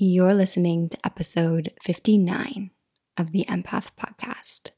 You're listening to episode 59 of the Empath Podcast.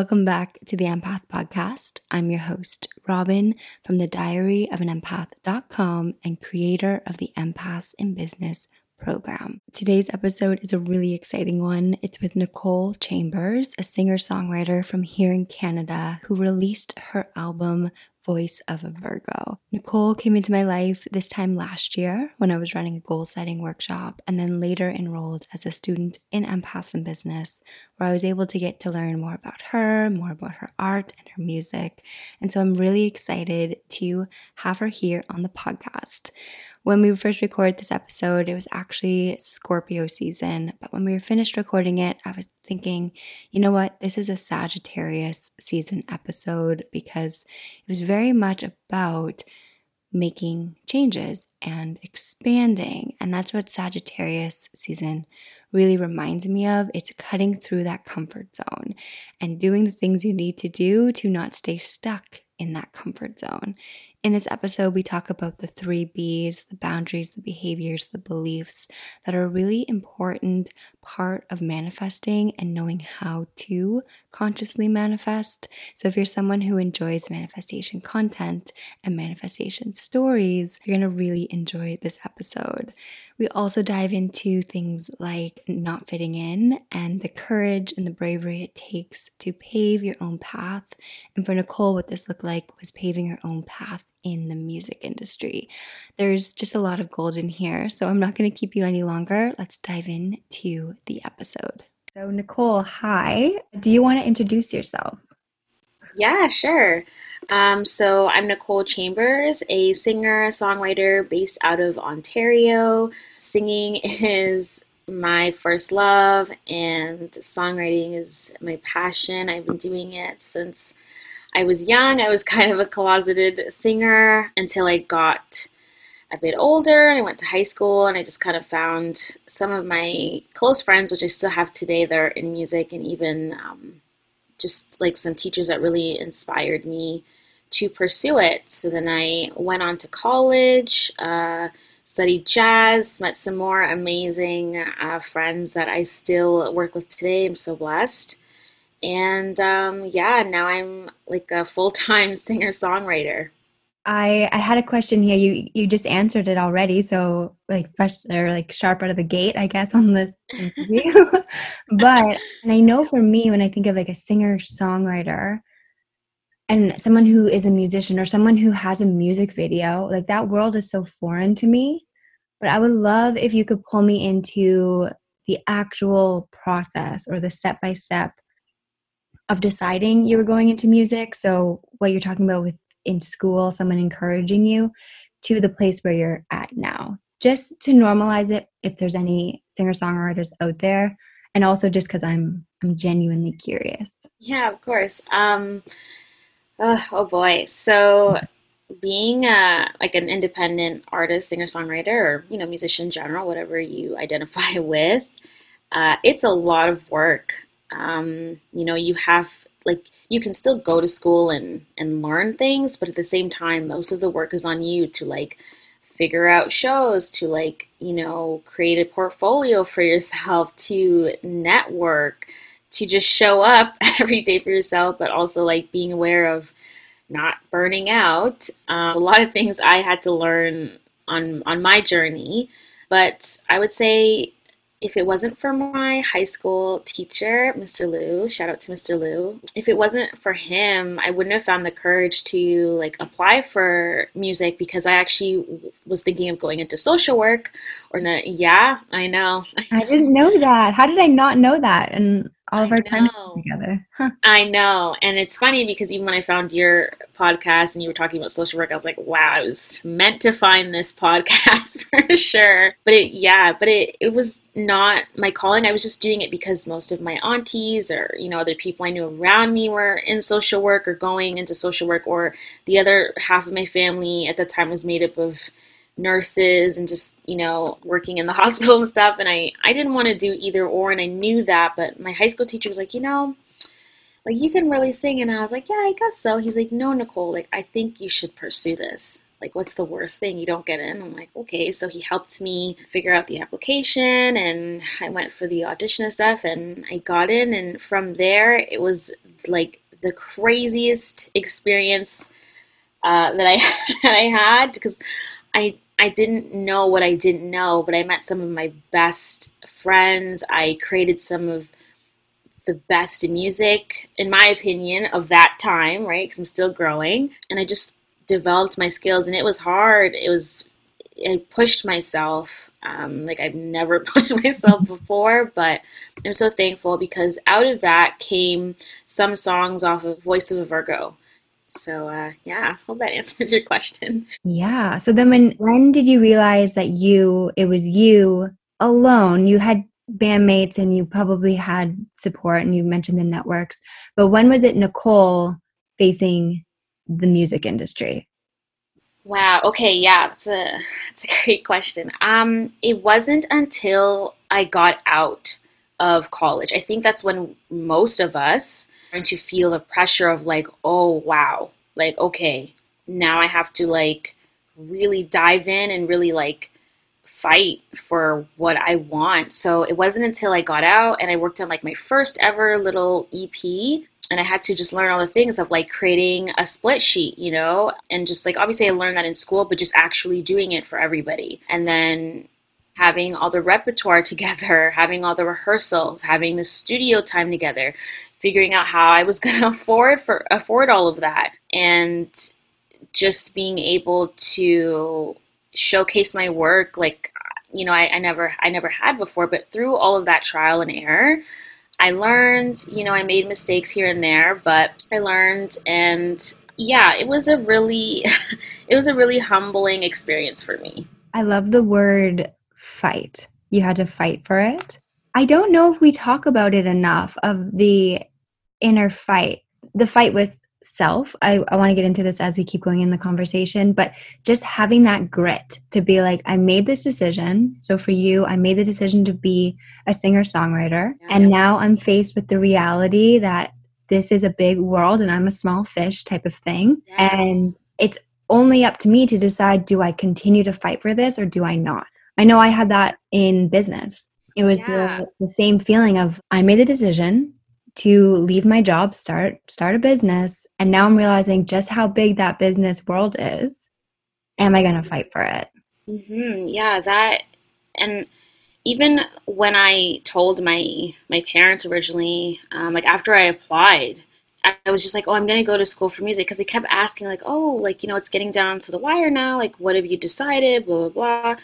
Welcome back to the Empath Podcast. I'm your host, Robin, from the diary of an empath.com and creator of the Empaths in Business program. Today's episode is a really exciting one. It's with Nicole Chambers, a singer songwriter from here in Canada who released her album voice of a Virgo. Nicole came into my life this time last year when I was running a goal setting workshop and then later enrolled as a student in Empaths in Business, where I was able to get to learn more about her, more about her art and her music. And so I'm really excited to have her here on the podcast. When we first recorded this episode, it was actually Scorpio season. But when we were finished recording it, I was thinking, you know what? This is a Sagittarius season episode because it was very much about making changes and expanding. And that's what Sagittarius season really reminds me of. It's cutting through that comfort zone and doing the things you need to do to not stay stuck in that comfort zone. In this episode, we talk about the three B's the boundaries, the behaviors, the beliefs that are a really important part of manifesting and knowing how to consciously manifest. So, if you're someone who enjoys manifestation content and manifestation stories, you're to really enjoy this episode. We also dive into things like not fitting in and the courage and the bravery it takes to pave your own path. And for Nicole, what this looked like was paving her own path in the music industry. There's just a lot of gold in here, so I'm not going to keep you any longer. Let's dive into the episode. So, Nicole, hi. Do you want to introduce yourself? Yeah, sure. Um, so, I'm Nicole Chambers, a singer songwriter based out of Ontario. Singing is my first love, and songwriting is my passion. I've been doing it since I was young. I was kind of a closeted singer until I got a bit older and I went to high school and I just kind of found some of my close friends, which I still have today, that are in music and even um, just like some teachers that really inspired me to pursue it. So then I went on to college, uh, studied jazz, met some more amazing uh, friends that I still work with today. I'm so blessed and um, yeah, now I'm like a full time singer songwriter. I I had a question here. You you just answered it already, so like fresh or like sharp out of the gate, I guess, on this interview. but and I know for me, when I think of like a singer songwriter and someone who is a musician or someone who has a music video, like that world is so foreign to me. But I would love if you could pull me into the actual process or the step by step of deciding you were going into music. So what you're talking about with in school someone encouraging you to the place where you're at now. Just to normalize it if there's any singer songwriters out there and also just because i'm i'm genuinely curious. Yeah of course. Um oh, oh boy. So being a like an independent artist singer songwriter or you know musician in general whatever you identify with uh, it's a lot of work um, you know, you have like you can still go to school and and learn things, but at the same time, most of the work is on you to like figure out shows, to like you know create a portfolio for yourself, to network, to just show up every day for yourself, but also like being aware of not burning out. Um, a lot of things I had to learn on on my journey, but I would say if it wasn't for my high school teacher, Mr. Liu, shout out to Mr. Liu, if it wasn't for him, I wouldn't have found the courage to like apply for music because I actually was thinking of going into social work or yeah, I know. I didn't know that. How did I not know that? And all of our time together. Huh. I know. And it's funny because even when I found your podcast and you were talking about social work, I was like, wow, I was meant to find this podcast for sure. But it, yeah, but it, it was not my calling. I was just doing it because most of my aunties or, you know, other people I knew around me were in social work or going into social work, or the other half of my family at the time was made up of nurses and just you know working in the hospital and stuff. And i i didn't want to do either or and i knew that but my high school teacher was like you know like you can really sing. And i was like yeah i guess so. He's like no nicole like i think you should pursue this. Like what's the worst thing you don't get in? I'm like okay. So he helped me figure out the application and i went for the audition and stuff and i got in. And from there it was like the craziest experience uh, that I that I had because I I didn't know what I didn't know, but I met some of my best friends. I created some of the best music, in my opinion, of that time, right? Because I'm still growing. And I just developed my skills, and it was hard. It was, I pushed myself um, like I've never pushed myself before, but I'm so thankful because out of that came some songs off of Voice of a Virgo. So uh, yeah, hope that answers your question. Yeah. So then, when when did you realize that you it was you alone? You had bandmates and you probably had support, and you mentioned the networks. But when was it Nicole facing the music industry? Wow. Okay. Yeah, that's a that's a great question. Um, it wasn't until I got out of college. I think that's when most of us to feel the pressure of like, oh wow, like okay, now I have to like really dive in and really like fight for what I want. So it wasn't until I got out and I worked on like my first ever little EP and I had to just learn all the things of like creating a split sheet, you know, and just like obviously I learned that in school, but just actually doing it for everybody. And then having all the repertoire together, having all the rehearsals, having the studio time together, figuring out how I was going to afford for afford all of that. And just being able to showcase my work like you know I, I never I never had before but through all of that trial and error I learned you know I made mistakes here and there but I learned and yeah it was a really it was a really humbling experience for me. I love the word fight you had to fight for it I don't know if we talk about it enough of the inner fight, the fight with self. I, I want to get into this as we keep going in the conversation, but just having that grit to be like, I made this decision. So for you, I made the decision to be a singer songwriter. Yeah. And now I'm faced with the reality that this is a big world and I'm a small fish type of thing. Yes. And it's only up to me to decide do I continue to fight for this or do I not? I know I had that in business. It was yeah. the, the same feeling of I made a decision to leave my job, start start a business, and now I'm realizing just how big that business world is. Am I going to fight for it? Mm-hmm. Yeah, that and even when I told my my parents originally, um, like after I applied, I was just like, oh, I'm gonna go to school for music because they kept asking like, oh, like you know, it's getting down to the wire now. Like, what have you decided? Blah blah blah.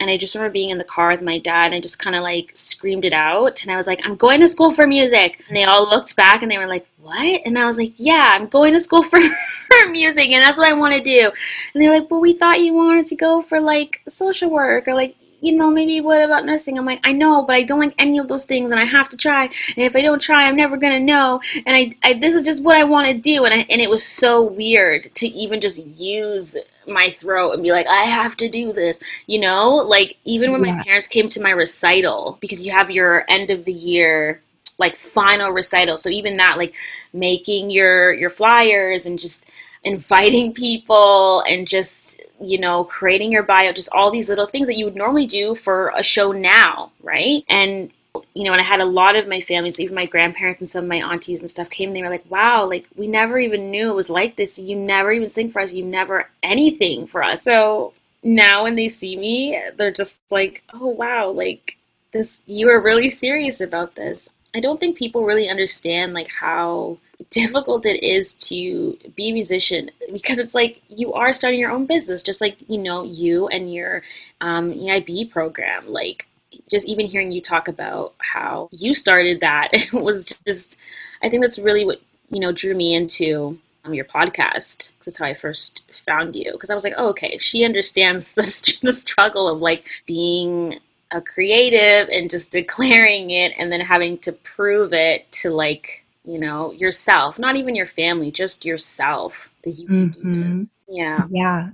And I just remember being in the car with my dad and I just kind of like screamed it out. And I was like, I'm going to school for music. And they all looked back and they were like, what? And I was like, yeah, I'm going to school for, for music and that's what I want to do. And they're like, well, we thought you wanted to go for like social work or like you know, maybe what about nursing? I'm like, I know, but I don't like any of those things, and I have to try. And if I don't try, I'm never gonna know. And I, I this is just what I want to do. And I, and it was so weird to even just use my throat and be like, I have to do this. You know, like even when yeah. my parents came to my recital, because you have your end of the year like final recital. So even that, like making your your flyers and just inviting people and just you know creating your bio just all these little things that you would normally do for a show now right? And you know and i had a lot of my families even my grandparents and some of my aunties and stuff came and they were like wow like we never even knew it was like this. You never even sing for us. You never anything for us. So now when they see me they're just like oh wow like this you are really serious about this. I don't think people really understand like how difficult it is to be a musician because it's like you are starting your own business, just like you know you and your um, EIB program. Like just even hearing you talk about how you started that it was just i think that's really what you know drew me into um, your podcast that's how i first found you because i was like oh, okay she understands the, the struggle of like being a creative and just declaring it and then having to prove it to like you know yourself not even your family just yourself that you can mm-hmm. do this yeah yeah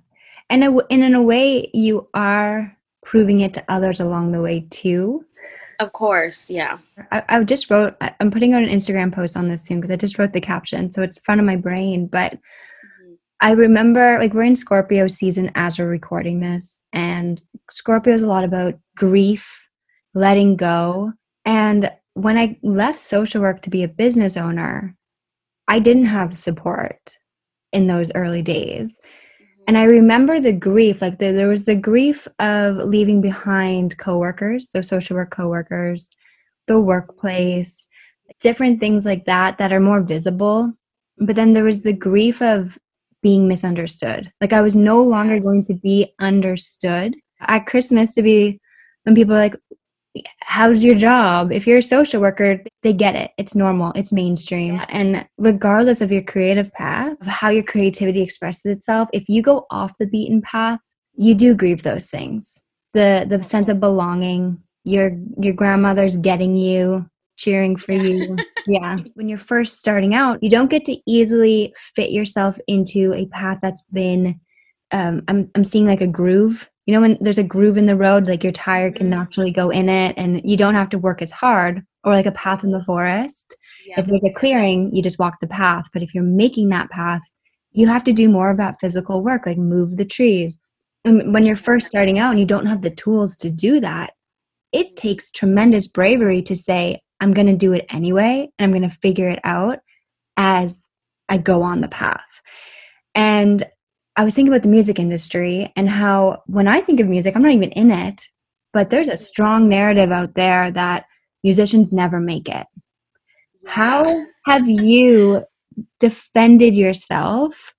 and, and in a way you are proving it to others along the way too. Of course, yeah. I, I just wrote, I'm putting out an Instagram post on this soon because I just wrote the caption, so it's front of my brain. But mm-hmm. I remember, like, we're in Scorpio season as we're recording this, and Scorpio is a lot about grief, letting go. And when I left social work to be a business owner, I didn't have support in those early days. Mm-hmm. And i remember the grief like the, there was the grief of leaving behind coworkers so social work coworkers the workplace different things like that that are more visible. But then there was the grief of being misunderstood. Like i was no longer yes. going to be understood. At christmas to be when people are like how's your job? If you're a social worker they get it. It's normal. It's mainstream. And regardless of your creative path of how your creativity expresses itself if you go off the beaten path you do grieve those things. The the sense of belonging your your grandmother's getting you cheering for you. Yeah. When you're first starting out you don't get to easily fit yourself into a path that's been um, I'm, I'm seeing like a groove you know when there's a groove in the road like your tire can mm-hmm. naturally go in it and you don't have to work as hard or like a path in the forest. If there's a clearing you just walk the path but if you're making that path you have to do more of that physical work like move the trees. And when you're first starting out and you don't have the tools to do that it takes tremendous bravery to say i'm going to do it anyway and i'm going to figure it out as i go on the path. And I was thinking about the music industry and how when I think of music, I'm not even in it, but there's a mm-hmm. strong narrative out there that musicians never make it. How have you defended yourself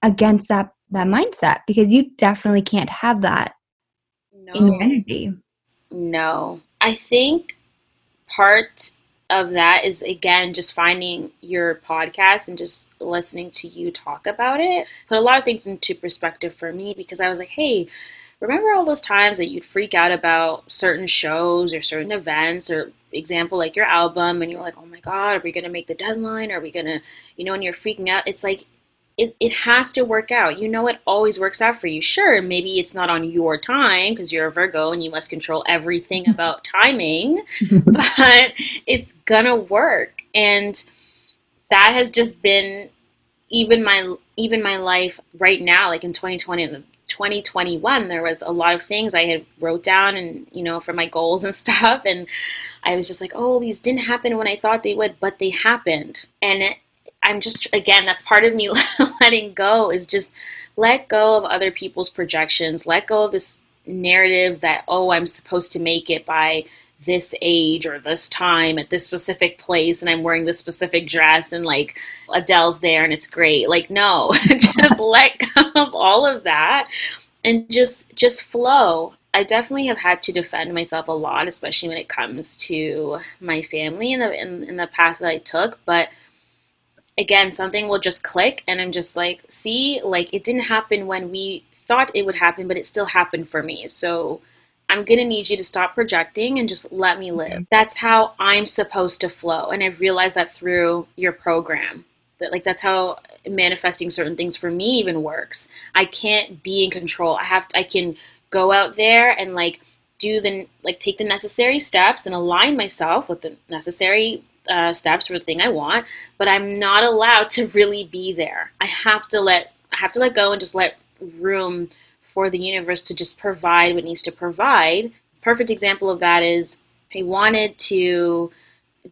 against that that mindset? Because you definitely can't have that no. in your energy. No. I think part of that is again just finding your podcast and just listening to you talk about it put a lot of things into perspective for me because I was like, hey, remember all those times that you'd freak out about certain shows or certain events or example like your album and you're like, oh my god, are we gonna make the deadline? Are we gonna, you know, and you're freaking out. It's like it, it has to work out. You know, it always works out for you. Sure, maybe it's not on your time because you're a Virgo and you must control everything mm-hmm. about timing, but it's gonna work. And that has just been even my even my life right now, like in 2020 and 2021, there was a lot of things I had wrote down and you know for my goals and stuff, and I was just like, oh, these didn't happen when I thought they would, but they happened, and it, I'm just again that's part of me letting go is just let go of other people's projections, let go of this narrative that oh I'm supposed to make it by this age or this time at this specific place and I'm wearing this specific dress and like Adele's there and it's great. Like no, just let go of all of that and just just flow. I definitely have had to defend myself a lot, especially when it comes to my family and the in, in the path that I took, but again, something will just click, and I'm just like, see, like it didn't happen when we thought it would happen, but it still happened for me. So I'm gonna need you to stop projecting and just let me live. Mm-hmm. That's how I'm supposed to flow, and I've realized that through your program. That like that's how manifesting certain things for me even works. I can't be in control. I have to, I can go out there and like do the like take the necessary steps and align myself with the necessary uh, steps for the thing I want, but I'm not allowed to really be there. I have to let I have to let go and just let room for the universe to just provide what needs to provide. Perfect example of that is I wanted to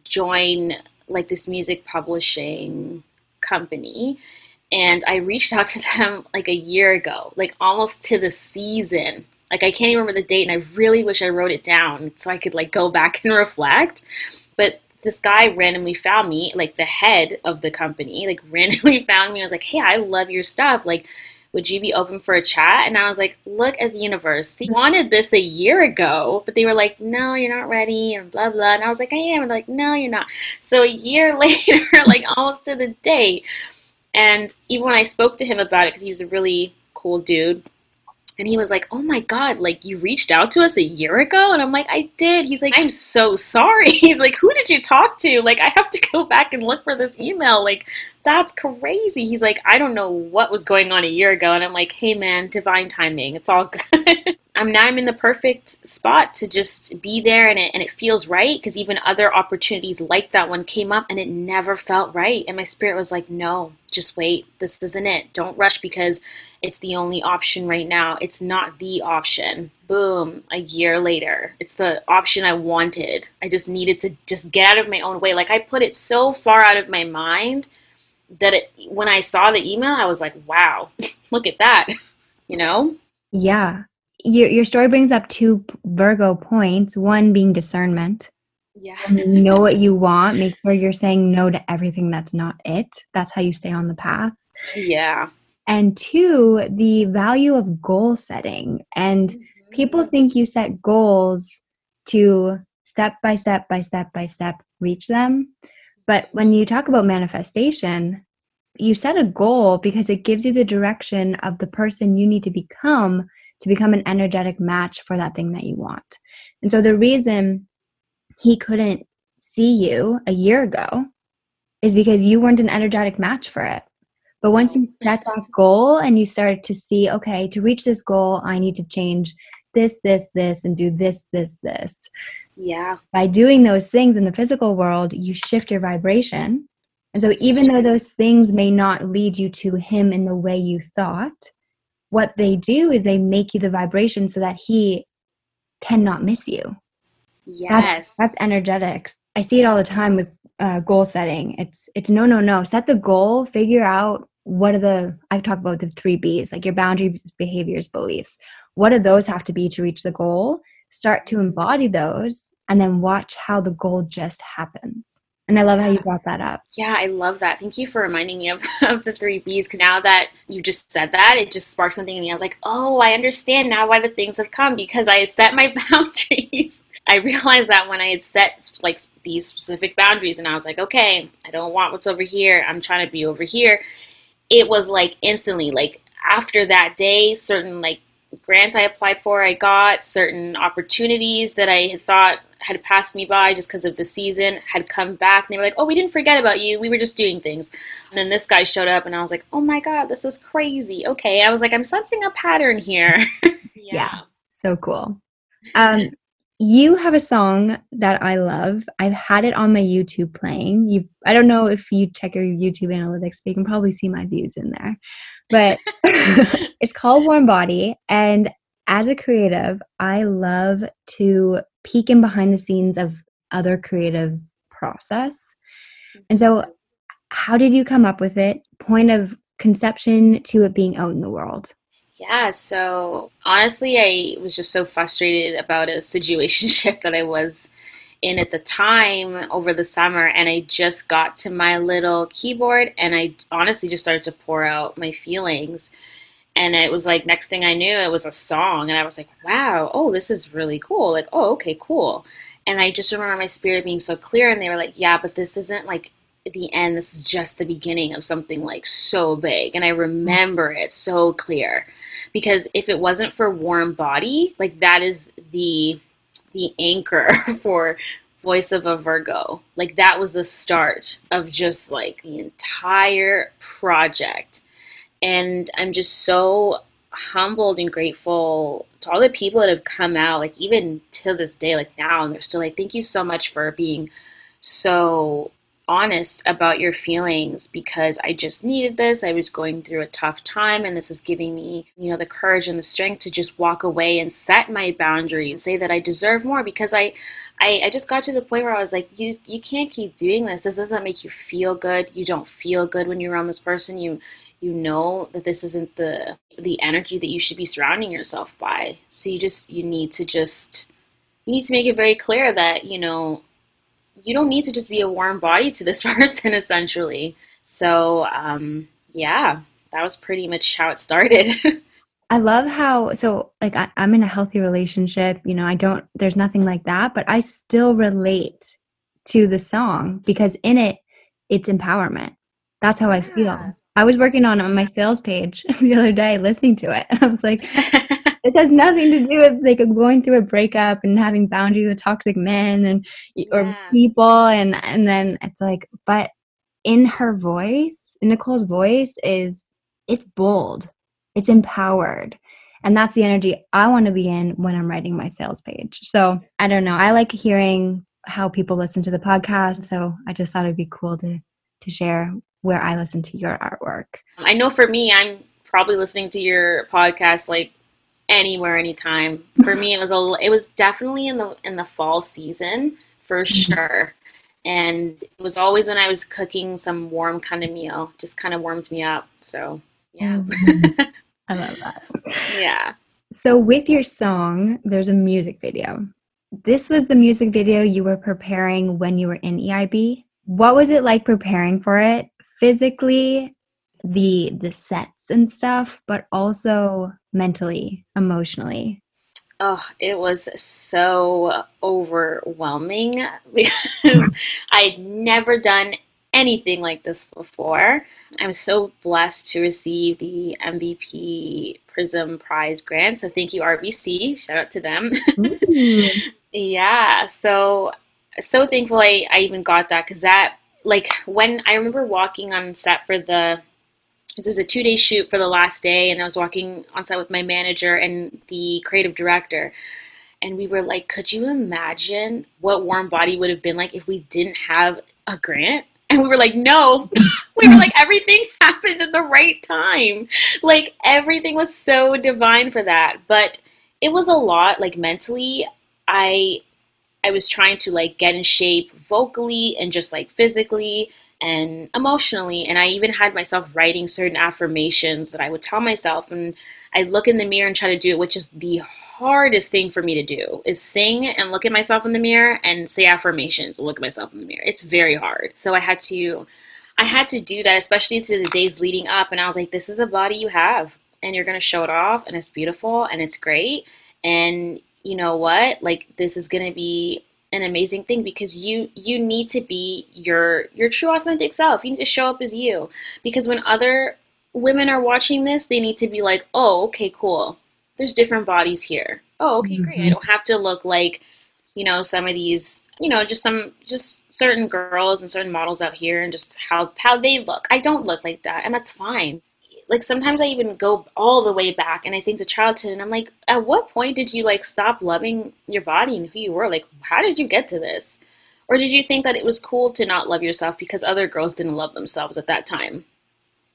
join like this music publishing company and I reached out to them like a year ago, like almost to the season. Like I can't even remember the date and I really wish I wrote it down so I could like go back and reflect. But this guy randomly found me, like the head of the company, like randomly found me. I was like, hey, I love your stuff. Like, would you be open for a chat? And I was like, look at the universe. He wanted this a year ago, but they were like, no, you're not ready, and blah, blah. And I was like, I am. And like, no, you're not. So a year later, like almost to the day. And even when I spoke to him about it, because he was a really cool dude, and he was like, Oh my God, like you reached out to us a year ago? And I'm like, I did. He's like, I'm so sorry. He's like, Who did you talk to? Like, I have to go back and look for this email. Like, that's crazy. He's like, I don't know what was going on a year ago. And I'm like, hey man, divine timing. It's all good. I'm now I'm in the perfect spot to just be there and it and it feels right because even other opportunities like that one came up and it never felt right. And my spirit was like, no, just wait. This isn't it. Don't rush because it's the only option right now. It's not the option. Boom, a year later. It's the option I wanted. I just needed to just get out of my own way. Like I put it so far out of my mind that it, when I saw the email, I was like, wow, look at that, you know? Yeah. Your, your story brings up two Virgo points one being discernment. Yeah. know what you want. Make sure you're saying no to everything that's not it. That's how you stay on the path. Yeah. And two, the value of goal setting. And mm-hmm. people think you set goals to step by step by step by step reach them. But when you talk about manifestation, you set a goal because it gives you the direction of the person you need to become to become an energetic match for that thing that you want. And so the reason he couldn't see you a year ago is because you weren't an energetic match for it. But once you set that goal and you start to see, okay, to reach this goal, I need to change this, this, this, and do this, this, this. Yeah. By doing those things in the physical world, you shift your vibration. And so, even though those things may not lead you to Him in the way you thought, what they do is they make you the vibration so that He cannot miss you. Yes. That's, that's energetics. I see it all the time with uh, goal setting. It's it's no no no. Set the goal. Figure out what are the I talk about the three B's like your boundaries, behaviors, beliefs. What do those have to be to reach the goal? Start to embody those and then watch how the goal just happens. And I love how you brought that up. Yeah, I love that. Thank you for reminding me of, of the three B's because now that you just said that, it just sparked something in me. I was like, oh, I understand now why the things have come because I set my boundaries. I realized that when I had set like these specific boundaries and I was like, okay, I don't want what's over here. I'm trying to be over here. It was like instantly, like after that day, certain like grants I applied for, I got certain opportunities that I had thought had passed me by just because of the season had come back and they were like, "Oh, we didn't forget about you. We were just doing things." And then this guy showed up and I was like, "Oh my god, this is crazy." Okay, I was like, "I'm sensing a pattern here." yeah. yeah. So cool. Um you have a song that I love. I've had it on my YouTube playing. You I don't know if you check your YouTube analytics, but you can probably see my views in there. But it's called Warm Body and as a creative, I love to peek in behind the scenes of other creatives' process. And so, mm-hmm. how did you come up with it? Point of conception to it being out in the world. Yeah, so honestly, I was just so frustrated about a situation that I was in at the time over the summer, and I just got to my little keyboard and I honestly just started to pour out my feelings and it was like next thing I knew it was a song and I was like, wow, oh, this is really cool. Like, oh, okay, cool. And I just remember my spirit being so clear and they were like, yeah, but this isn't like the end. This is just the beginning of something like so big. And I remember it so clear because if it wasn't for warm body, like that is the the anchor for voice of a Virgo. Like that was the start of just like the entire project and I'm just so humbled and grateful to all the people that have come out, like even till this day, like now, and they're still like, thank you so much for being so honest about your feelings because I just needed this. I was going through a tough time, and this is giving me, you know, the courage and the strength to just walk away and set my boundaries, say that I deserve more because I. I, I just got to the point where I was like, you you can't keep doing this. This doesn't make you feel good. You don't feel good when you're around this person. You you know that this isn't the the energy that you should be surrounding yourself by so you just you need to just you need to make it very clear that you know you don't need to just be a warm body to this person essentially so um, yeah that was pretty much how it started. I love how so like I, I'm in a healthy relationship, you know, I don't there's nothing like that, but I still relate to the song because in it it's empowerment. That's how I feel. I was working on on my sales page the other day listening to it. I was like this has nothing to do with like going through a breakup and having boundaries with toxic men and or people and and then it's like but in her voice in nicole's voice is it's bold. It's empowered. And that's the energy i want to be in when i'm writing my sales page. So i don't know. I like hearing how people listen to the podcast so i just thought it'd be cool to to share where i listen to your artwork. I know for me, I'm probably listening to your podcast like anywhere, anytime. For me, it was a it was definitely in the in the fall season for sure, and it was always when I was cooking some warm kind of meal, just kind of warmed me up. So yeah, Mhm. i love that yeah. So, with your song, there's a music video. This was the music video you were preparing when you were in EIB. What was it like preparing for it? Physically, the the sets and stuff, but also mentally, emotionally. Oh, it was so overwhelming because I'd never done anything like this before. I was so blessed to receive the MVP Prism Prize grant. So thank you, RBC. Shout out to them. Mm. yeah. So, so thankful I, I even got that because that, like, when I remember walking on set for the this is a two day shoot for the last day, and I was walking on set with my manager and the creative director. And we were like, could you imagine what Warm Body would have been like if we didn't have a grant? And we were like, no. we were like, everything happened at the right time. Like, everything was so divine for that. But it was a lot, like, mentally. I I was trying to like get in shape vocally and just like physically and emotionally. And I even had myself writing certain affirmations that I would tell myself. And I'd look in the mirror and try to do it, which is the hardest thing for me to do is sing and look at myself in the mirror and say affirmations and look at myself in the mirror. It's very hard. So I had to I had to do that, especially to the days leading up. And I was like, this is the body you have. And you're gonna show it off and it's beautiful and it's great. And you know what? Like this is gonna be an amazing thing because you you need to be your your true authentic self. You need to show up as you. Because when other women are watching this, they need to be like, oh, okay, cool. There's different bodies here. Oh, okay, great. I Mhm. don't have to look like, you know, some of these, you know, just some just certain girls and certain models out here and just how how they look. I don't look like that, and that's fine. Like sometimes I even go all the way back and I think to childhood and I'm like, at what point did you like stop loving your body and who you were? Like, how did you get to this? Or did you think that it was cool to not love yourself because other girls didn't love themselves at that time?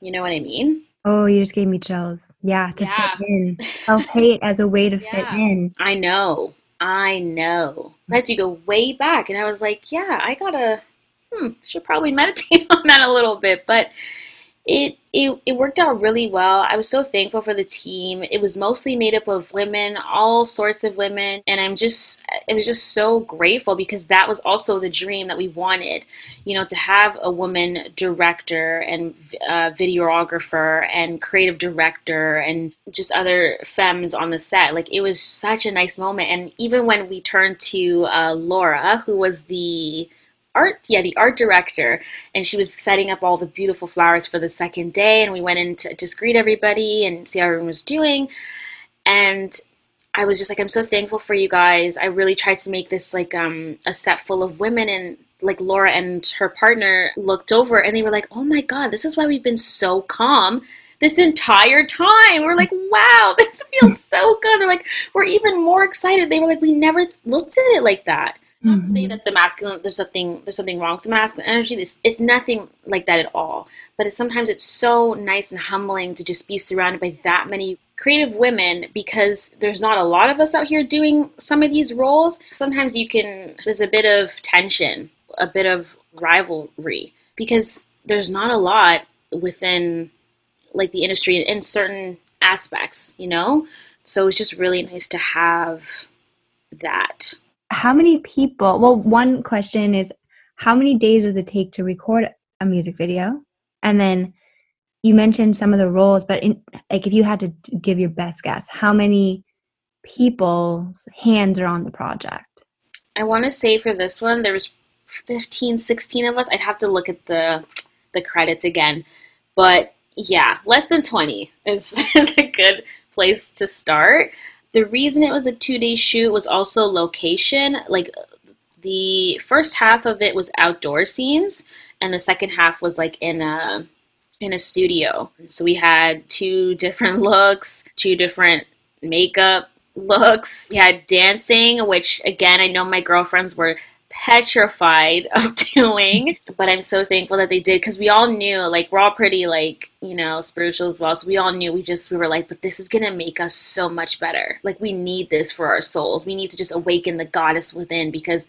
You know what I mean? Oh, you just gave me chills. Yeah, to Yeah. fit in. Self hate as a way to fit in. I know. I know. I had to go way back and I was like, yeah, I gotta hmm, should probably meditate on that a little bit. But it, it it worked out really well. I was so thankful for the team. It was mostly made up of women, all sorts of women, and I'm just it was just so grateful because that was also the dream that we wanted, you know, to have a woman director and uh, videographer and creative director and just other femmes on the set. Like it was such a nice moment, and even when we turned to uh, Laura, who was the art yeah the art director. And she was setting up all the beautiful flowers for the second day. And we went in to just greet everybody and see how everyone was doing. And i was just like i'm so thankful for you guys. I really tried to make this like um a set full of women and like laura and her partner looked over and they were like oh my god this is why we've been so calm this entire time. We're like wow this feels so good. They're like we're even more excited. They were like we never looked at it like that not to say Mhm. that the masculine there's something there's something wrong with the masculine energy it's, it's nothing like that at all. But it's sometimes it's so nice and humbling to just be surrounded by that many creative women because there's not a lot of us out here doing some of these roles. Sometimes you can there's a bit of tension a bit of rivalry because there's not a lot within like the industry in certain aspects you know? So it's just really nice to have that How many people? Well, one question is how many days does it take to record a music video? And then, you mentioned some of the roles, but in, like if you had to give your best guess, how many people's hands are on the project? I want to say for this one, there was 15, 16 of us. I'd have to look at the the credits again, but yeah, less than 20 is, is a good place to start. The reason it was a two day shoot was also location. Like the first half of it was outdoor scenes, and the second half was like in a in a studio. So we had two different looks, two different makeup looks. We had dancing, which again I know my girlfriends were petrified of doing but i'm so thankful that they did because we all knew like we're all pretty like you know spiritual as well so we all knew we just we were like but this is gonna make us so much better. Like we need this for our souls we need to just awaken the goddess within because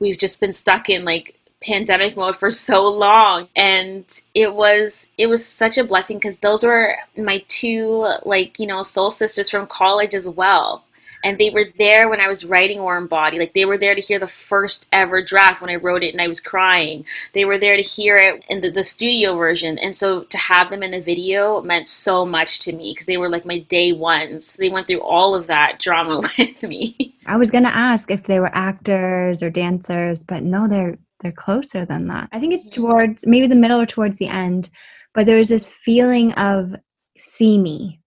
we've just been stuck in like pandemic mode for so long and it was it was such a blessing because those were my two like you know soul sisters from college as well and they were there when I was writing Warm Body. Like they were there to hear the first ever draft when I wrote it and I was crying. They were there to hear it in the, the studio version. And so to have them in the video meant so much to me because they were like my day ones. They went through all of that drama with me. I was going to ask if they were actors or dancers, but no, they're they're closer than that. I think it's towards maybe the middle or towards the end, but there was this feeling of see me.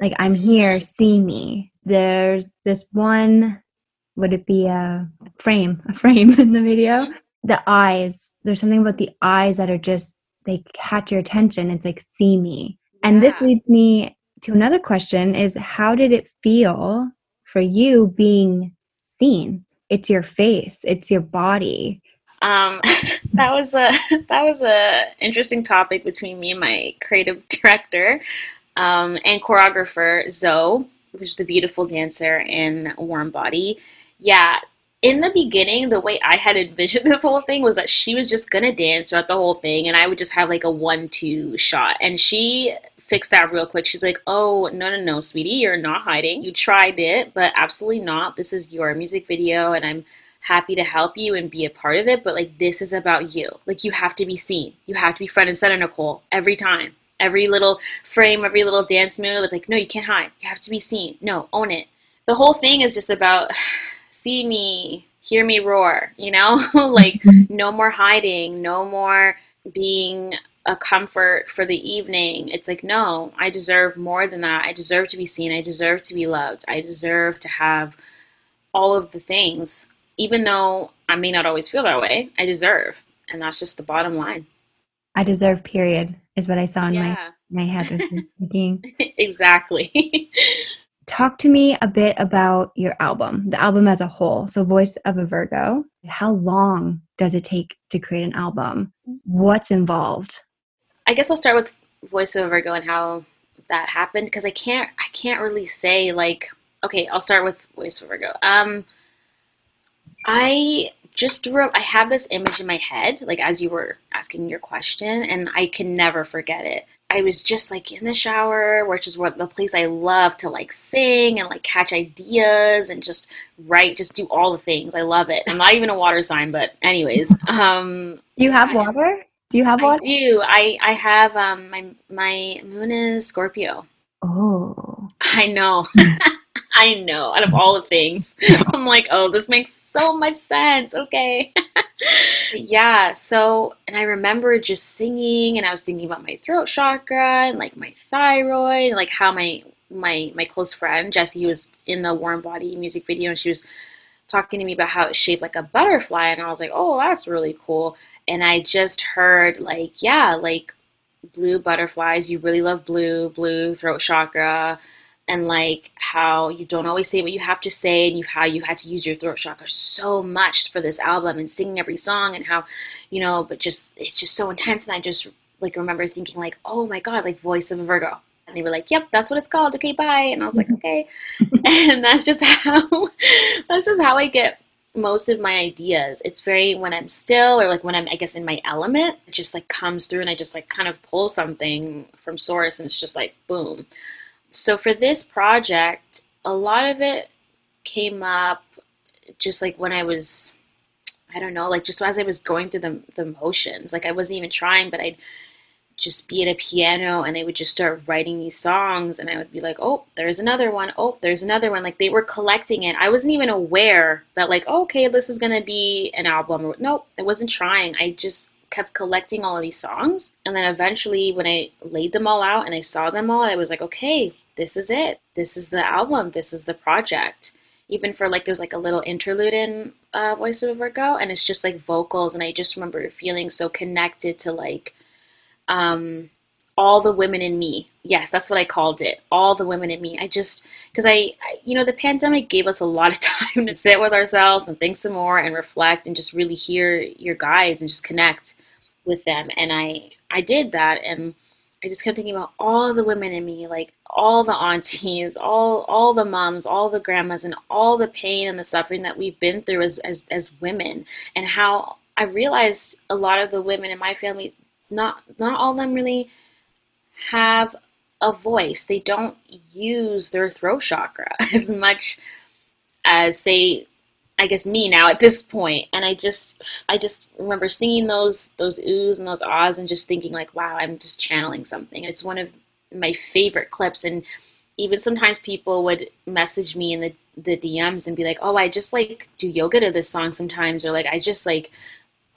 Like I'm here, see me there's this one would it be a frame a frame in the video? Mm-hmm. the eyes there's something about the eyes that are just they catch your attention. It's like see me and this leads me to another question is how did it feel for you being seen? It's your face. It's your body. Um, that was a that was a interesting topic between me and my creative director um, and choreographer Zoe which is the beautiful dancer in Warm Body. Yeah, in the beginning, the way I had envisioned this whole thing was that she was just gonna dance throughout the whole thing, and I would just have like a one-two shot. And she fixed that real quick. She's like, "Oh no, no, no, sweetie, you're not hiding. You tried it, but absolutely not. This is your music video, and I'm." happy to help you and be a part of it, but like this is about you. Like you have to be seen. You have to be front and center, Nicole, every time every little frame, every little dance move. It's like, no, you can't hide. You have to be seen. No, own it. The whole thing is just about see me, hear me roar, you know? like, mm-hmm. no more hiding, no more being a comfort for the evening. It's like, no, I deserve more than that. I deserve to be seen. I deserve to be loved. I deserve to have all of the things, even though I may not always feel that way. I deserve. And that's just the bottom line. I deserve, period is what I saw in yeah. my, my head thinking. exactly. Talk to me a bit about your album, the album as a whole. So, Voice of a Virgo. How long does it take to create an album? What's involved? I guess I'll start with Voice of a Virgo and how that happened because I can't I can't really say like okay, I'll start with Voice of a Virgo. Um I just wrote, I have this image in my head, like as you were asking your question, and I can never forget it. I was just like in the shower, which is what the place I love to like sing and like catch ideas and just write, just do all the things. I love it. I'm not even a water sign, but anyways, um, do you have I, water? Do you have water? I do. I I have um my my moon is Scorpio. Oh, I know. I know, out of all the things, I'm like, oh, this makes so much sense. Okay. yeah. So, and I remember just singing and I was thinking about my throat chakra and like my thyroid, and like how my, my, my close friend, Jessie, was in the warm body music video and she was talking to me about how it's shaped like a butterfly. And I was like, oh, that's really cool. And I just heard like, yeah, like blue butterflies. You really love blue, blue throat chakra and like how you don't always say what you have to say and you how you had to use your throat chakra so much for this album and singing every song and how you know but just it's just so intense. And i just like remember thinking like oh my god like voice of a virgo. And they were like yep that's what it's called. Okay bye. And i was like mm-hmm. okay. And that's just how that's just how i get most of my ideas. It's very when i'm still or like when i'm i guess in my element it just like comes through and i just like kind of pull something from source and it's just like boom so for this project, a lot of it came up just like when I was, I don't know, like just as I was going through the, the motions. Like I wasn't even trying, but I'd just be at a piano and they would just start writing these songs and I would be like, "Oh, there's another one. Oh, there's another one." Like they were collecting it. I wasn't even aware that like, oh, "Okay, this is going to be an album." Nope, I wasn't trying. I just kept collecting all of these songs and then eventually when I laid them all out and I saw them all, I was like, "Okay, this is it. This is the album. This is the project." Even for like there's like a little interlude in uh, Voice of a Virgo and it's just like vocals and I just remember feeling so connected to like um, all the women in me. Yes, that's what I called it. All the women in me. I just because I, I, you know, the pandemic gave us a lot of time to sit with ourselves and think some more and reflect and just really hear your guides and just connect with them. And I, I did that, and I just kept thinking about all the women in me, like all the aunties, all all the moms, all the grandmas, and all the pain and the suffering that we've been through as as, as women, and how I realized a lot of the women in my family not not all of them really have a voice. They don't use their throat chakra as much as say I guess me now at this point. And I just I just remember singing those those oohs and those ahs and just thinking like, wow, I'm just channeling something. It's one of my favorite clips and even sometimes people would message me in the the DMs and be like, "Oh, I just like do yoga to this song sometimes," or like, "I just like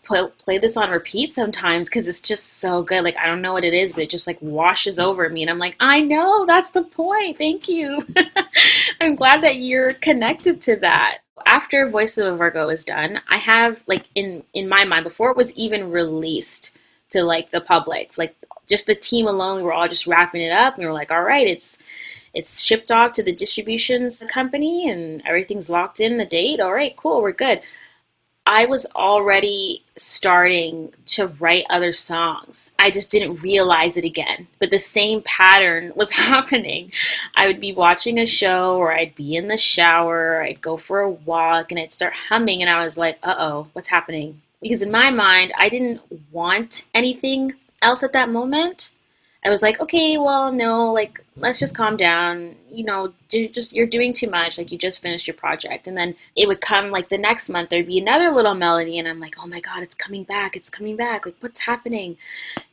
play, play this on repeat sometimes because it's just so good. Like I don't know what it is, but it just like washes over me, and I'm like, I know that's the point. Thank you. I'm glad that you're connected to that. After Voice of Virgo is done, I have like in in my mind before it was even released to like the public, like just the team alone, we were all just wrapping it up. And we were like, all right, it's it's shipped off to the distributions company and everything's locked in the date. All right, cool, we're good. I was already starting to write other songs. I just didn't realize it again. But the same pattern was happening. I would be watching a show or I'd be in the shower, I'd go for a walk and I'd start humming and I was like, "Uh "Oh, what's happening?" Because in my mind, I didn't want anything else at that moment. I was like, okay, well, no, like, let's just calm down. You know, just you're doing too much. Like, you just finished your project, and then it would come like the next month. There'd be another little melody, and I'm like, oh my god, it's coming back! It's coming back! Like, what's happening?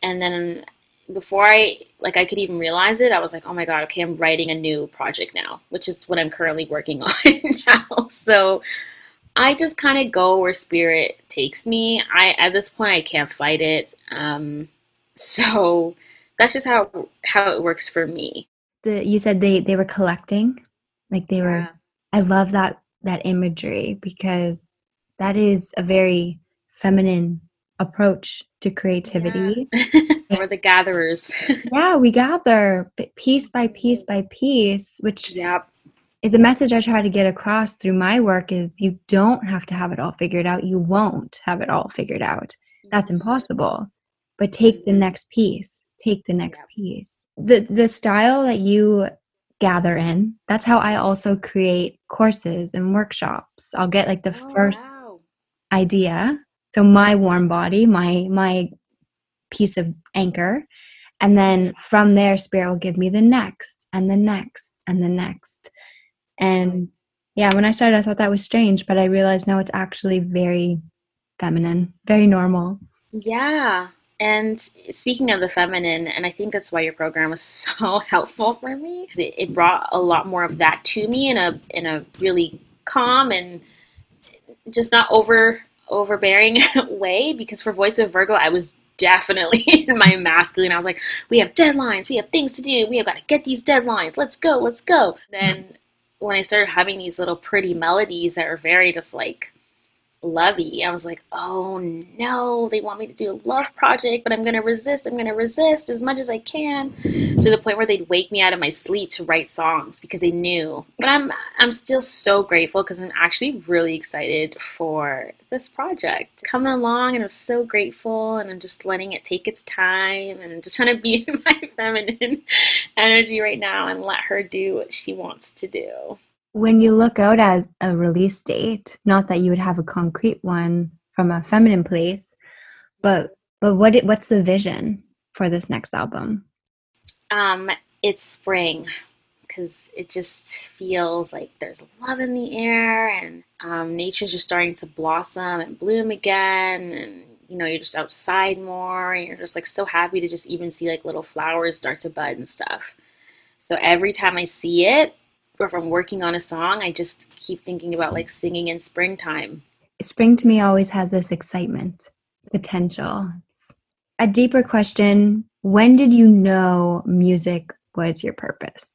And then before I like I could even realize it, I was like, oh my god, okay, I'm writing a new project now, which is what I'm currently working on now. So I just kind of go where spirit takes me. I at this point I can't fight it. Um, so that's just how how it works for me. The you said they they were collecting, like they were. I love that that imagery because that is a very feminine approach to creativity. Yeah. we're the gatherers. yeah, we gather piece by piece by piece, which yep. is a message I try to get across through my work is you don't have to have it all figured out. You won't have it all figured out. That's mm-hmm. impossible. But take the mm-hmm. next piece take the next piece. The the style that you gather in, that's how I also create courses and workshops. I'll get like the oh, first wow. idea. So my warm body, my my piece of anchor. And then from there, Spirit will give me the next and the next and the next. And yeah, when I started, I thought that was strange, but I realized no, it's actually very feminine, very normal. Yeah. And speaking of the feminine, and I think that's why your program was so helpful for me, it, it brought a lot more of that to me in a in a really calm and just not over overbearing way. Because for Voice of Virgo, I was definitely in my masculine. I was like, we have deadlines, we have things to do, we have got to get these deadlines. Let's go, let's go. Then when I started having these little pretty melodies that are very just like lovey. I was like, oh no, they want me to do a love project, but I'm to resist. I'm to resist as much as I can to the point where they'd wake me out of my sleep to write songs because they knew. But I'm I'm still so grateful because I'm actually really excited for this project coming along and I'm so grateful and I'm just letting it take its time and I'm just trying to be in my feminine energy right now and let her do what she wants to do. When you look out as a release date, not that you would have a concrete one from a feminine place, but but what what's the vision for this next album? Um, it's spring because it just feels like there's love in the air and um, nature's just starting to blossom and bloom again and you know, you're just outside more and you're just like so happy to just even see like little flowers start to bud and stuff. So every time I see it, if I'm working on a song, I just keep thinking about like singing in springtime. Spring to me always has this excitement, potential. It's a deeper question when did you know music was your purpose?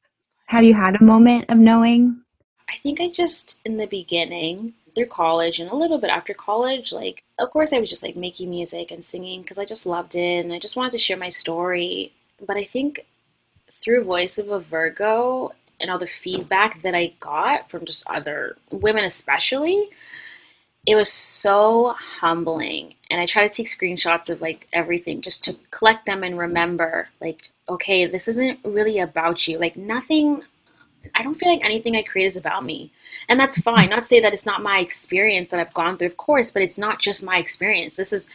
Have you had a moment of knowing? I think I just, in the beginning, through college and a little bit after college, like, of course, I was just like making music and singing because I just loved it and I just wanted to share my story. But I think through Voice of a Virgo and all the feedback that I got from just other women, especially, it was so humbling. And I try to take screenshots of like everything just to collect them and remember, like, okay, this isn't really about you. Like, nothing, I don't feel like anything I create is about me. And that's fine. Not to say that it's not my experience that I've gone through, of course, but it's not just my experience. This is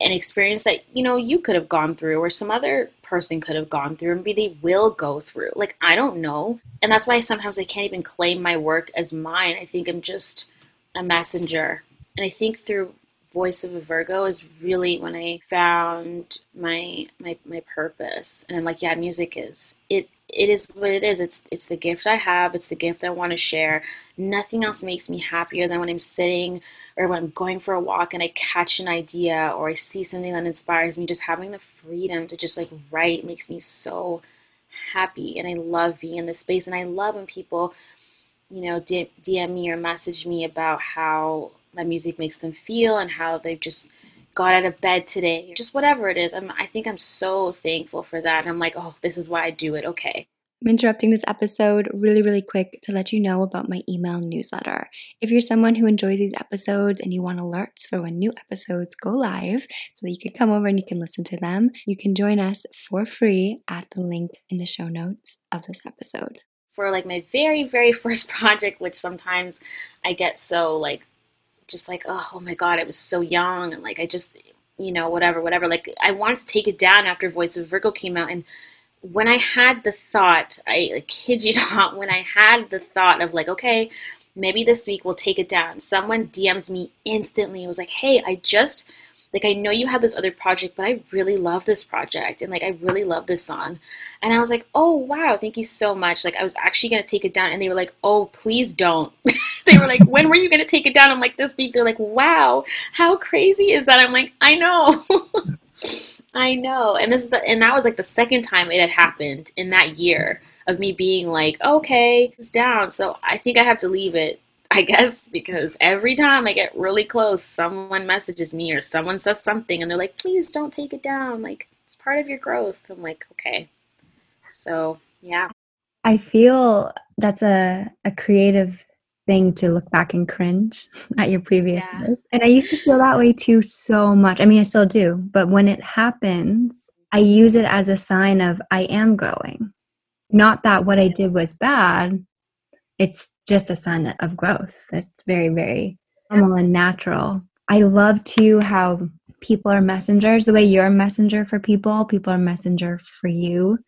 an experience that, you know, you could have gone through or some other person could have gone through and they will go through. Like, I don't know. And that's why sometimes I can't even claim my work as mine. I think I'm just a messenger. And I think through Voice of a Virgo is really when I found my my my purpose. And I'm like, yeah, music is. It it is what it is. It's it's the gift I have. It's the gift I want to share. Nothing else makes me happier than when I'm sitting or when I'm going for a walk and I catch an idea or I see something that inspires me. Just having the freedom to just like write makes me so happy, and I love being in this space. And I love when people, you know, DM me or message me about how my music makes them feel and how they've just got out of bed today, just whatever it is. I'm, I think I'm so thankful for that. And I'm like, oh, this is why I do it. Okay. I'm interrupting this episode really, really quick to let you know about my email newsletter. If you're someone who enjoys these episodes and you want alerts for when new episodes go live so that you can come over and you can listen to them, you can join us for free at the link in the show notes of this episode. For like my very, very first project, which sometimes I get so like just like, oh, oh my God, I was so young. And like, I just, you know, whatever, whatever. Like, I wanted to take it down after Voice of Virgo came out. And when I had the thought, I kid you not, when I had the thought of like, okay, maybe this week we'll take it down, someone DM'd me instantly It was like, hey, I just like I know you have this other project, but I really love this project and like I really love this song. And I was like, "Oh, wow, thank you so much." Like I was actually going to take it down and they were like, "Oh, please don't." they were like, "When were you going to take it down?" I'm like, "This week." They're like, "Wow, how crazy is that?" I'm like, "I know." I know. And this is the and that was like the second time it had happened in that year of me being like, "Okay, it's down." So I think I have to leave it I guess because every time I get really close, someone messages me or someone says something and they're like, please don't take it down. Like, it's part of your growth. I'm like, okay. So, yeah. I feel that's a, a creative thing to look back and cringe at your previous yeah. work. And I used to feel that way too so much. I mean, I still do. But when it happens, I use it as a sign of I am growing. Not that what I did was bad, it's just a sign of growth. That's very, very normal and natural. I love too how people are messengers, the way you're a messenger for people, people are messenger for you.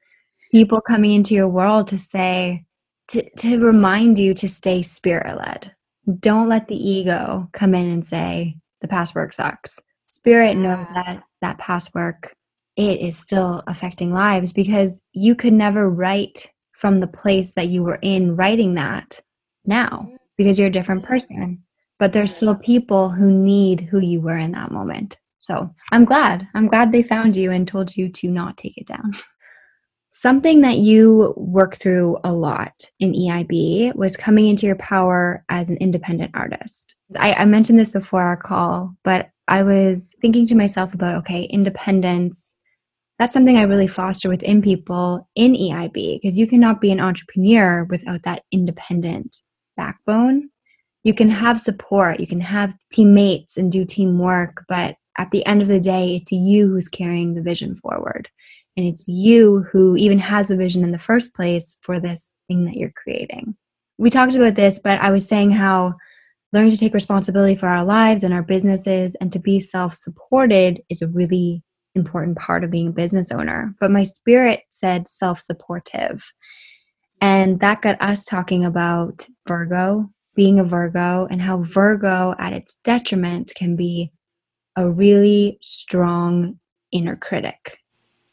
People coming into your world to say, to, to remind you to stay spirit led. Don't let the ego come in and say, the past work sucks. Spirit knows that that past work, it is still affecting lives because you could never write from the place that you were in writing that now mm-hmm. because you're a different person. But there's still people who need who you were in that moment. So I'm glad. I'm glad they found you and told you to not take it down. Something that you work through a lot in EIB was coming into your power as an independent artist. I, I mentioned this before our call, but I was thinking to myself about okay, independence, that's something I really foster within people in EIB because you cannot be an entrepreneur without that independent backbone. You can have support, you can have teammates and do teamwork, but at the end of the day, it's you who's carrying the vision forward. And it's you who even has a vision in the first place for this thing that you're creating. We talked about this, but I was saying how learning to take responsibility for our lives and our businesses and to be self supported is a really important part of being a business owner. But my spirit said self supportive. And that got us talking about Virgo, being a Virgo, and how Virgo at its detriment can be a really strong inner critic.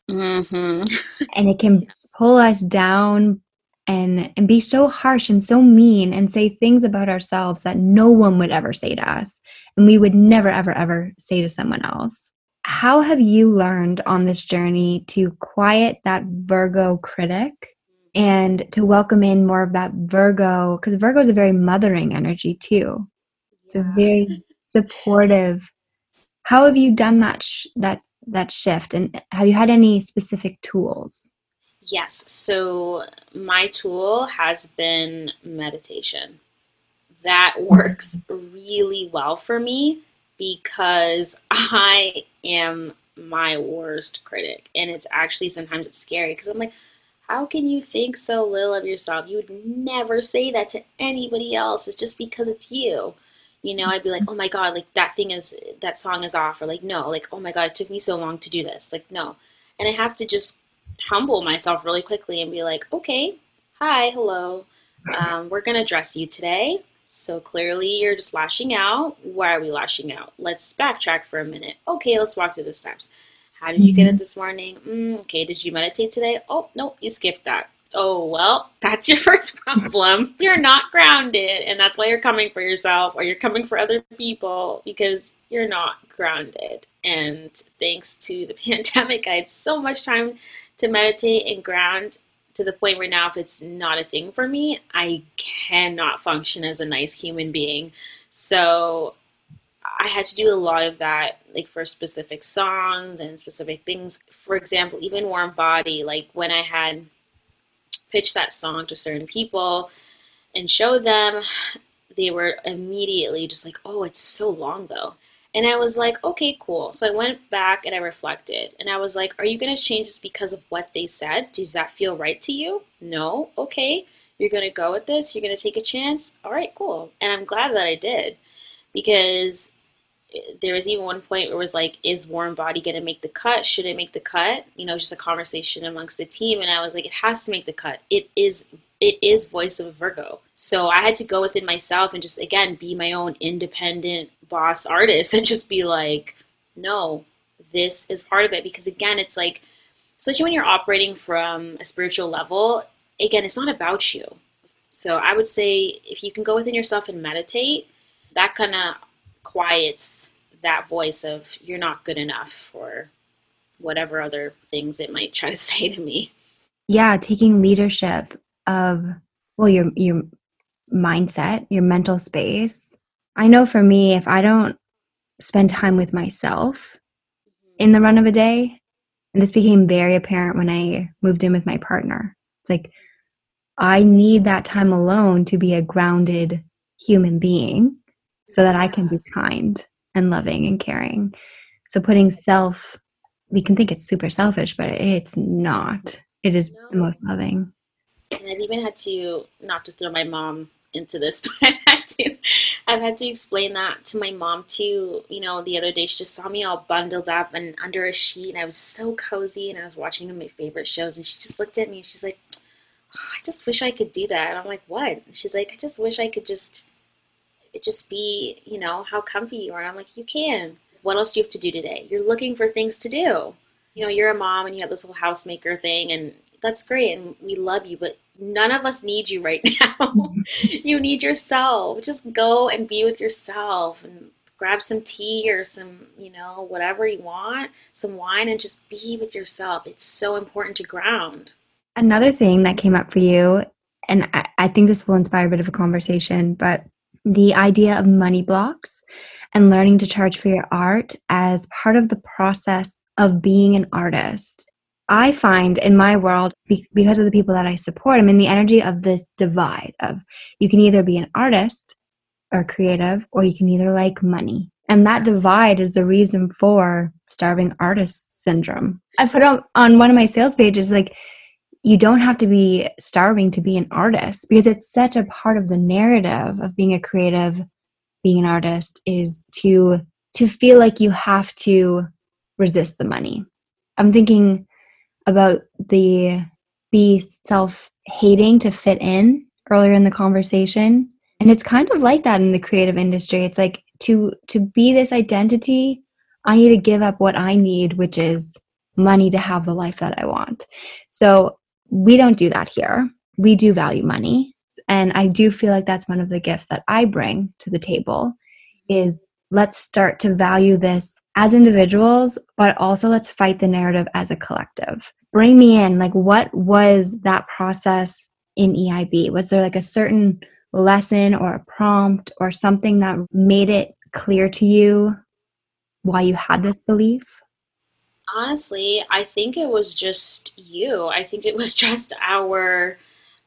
Mm-hmm. and it can pull us down and and be so harsh and so mean and say things about ourselves that no one would ever say to us. And we would never ever ever say to someone else. How have you learned on this journey to quiet that virgo critic and to welcome in more of that virgo? Because virgo is a very mothering energy too. It's a very supportive how have you done that sh- that that shift and have you had any specific tools Yes. So my tool has been meditation. That mm-hmm. works really well for me because I am my worst critic. And it's actually sometimes it's scary because I'm like, how can you think so little of yourself? You would never say that to anybody else. It's just because it's you. You know, I'd be like, oh my God, like that thing is, that song is off. Or like, no, like, oh my God, it took me so long to do this. Like, no. And I have to just humble myself really quickly and be like, okay, hi, hello. Um, we're going to dress you today. So clearly you're just lashing out. Why are we lashing out? Let's backtrack for a minute. Okay, let's walk through the steps. How did you get it mm-hmm. this morning? Mm, okay, did you meditate today? Oh, no, you skipped that. Oh, well, that's your first problem. You're not grounded, and that's why you're coming for yourself or you're coming for other people because you're not grounded. And thanks to the pandemic, I had so much time to meditate and ground to the point where now if it's not a thing for me, I cannot function as a nice human being. So I had to do a lot of that, like for specific songs and specific things. For example, even Warm Body, like when I had pitched that song to certain people and showed them, they were immediately just like, oh, it's so long though. And I was like, okay, cool. So I went back and I reflected. And I was like, are you going to change this because of what they said? Does that feel right to you? No. Okay. You're going to go with this. You're going to take a chance. All right, cool. And I'm glad that I did because there was even one point where it was like, is Warm Body going to make the cut? Should it make the cut? You know, just a conversation amongst the team. And I was like, it has to make the cut. It is, it is voice of a Virgo. So I had to go within myself and just, again, be my own independent boss artist and just be like, no, this is part of it. Because again, it's like, especially when you're operating from a spiritual level, again, it's not about you. So I would say if you can go within yourself and meditate, that kind of quiets that voice of you're not good enough or whatever other things it might try to say to me. Yeah, taking leadership of well your your mindset, your mental space. I know for me if I don't spend time with myself in the run of a day, and this became very apparent when I moved in with my partner. It's like I need that time alone to be a grounded human being so that I can be kind and loving and caring. So putting self, we can think it's super selfish, but it's not. It is no. the most loving. And I've even had to, not to throw my mom into this, but I've had to, I've had to explain that to my mom too. You know, the other day she just saw me all bundled up and under a sheet, and I was so cozy, and I was watching my favorite shows, and she just looked at me and she's like, oh, "I just wish I could do that." And I'm like, "What?" she's like, "I just wish I could just." Just be, you know, how comfy you are. And I'm like, you can. What else do you have to do today? You're looking for things to do. You know, you're a mom and you have this whole housemaker thing, and that's great, and we love you, but none of us need you right now. you need yourself. Just go and be with yourself and grab some tea or some, you know, whatever you want, some wine, and just be with yourself. It's so important to ground. Another thing that came up for you, and I, I think this will inspire a bit of a conversation, but the idea of money blocks and learning to charge for your art as part of the process of being an artist. I find in my world, because of the people that I support, I'm in the energy of this divide of you can either be an artist or creative, or you can either like money. And that divide is the reason for starving artist syndrome. I put on, on one of my sales pages like you don't have to be starving to be an artist because it's such a part of the narrative of being a creative being an artist is to to feel like you have to resist the money. I'm thinking about the be self-hating to fit in earlier in the conversation. And it's kind of like that in the creative industry. It's like to to be this identity I need to give up what I need, which is money to have the life that I want. So we don't do that here. We do value money. And I do feel like that's one of the gifts that I bring to the table is let's start to value this as individuals, but also let's fight the narrative as a collective. Bring me in. Like, what was that process in EIB? Was there like a certain lesson or a prompt or something that made it clear to you why you had this belief? Honestly, I think it was just you. I think it was just our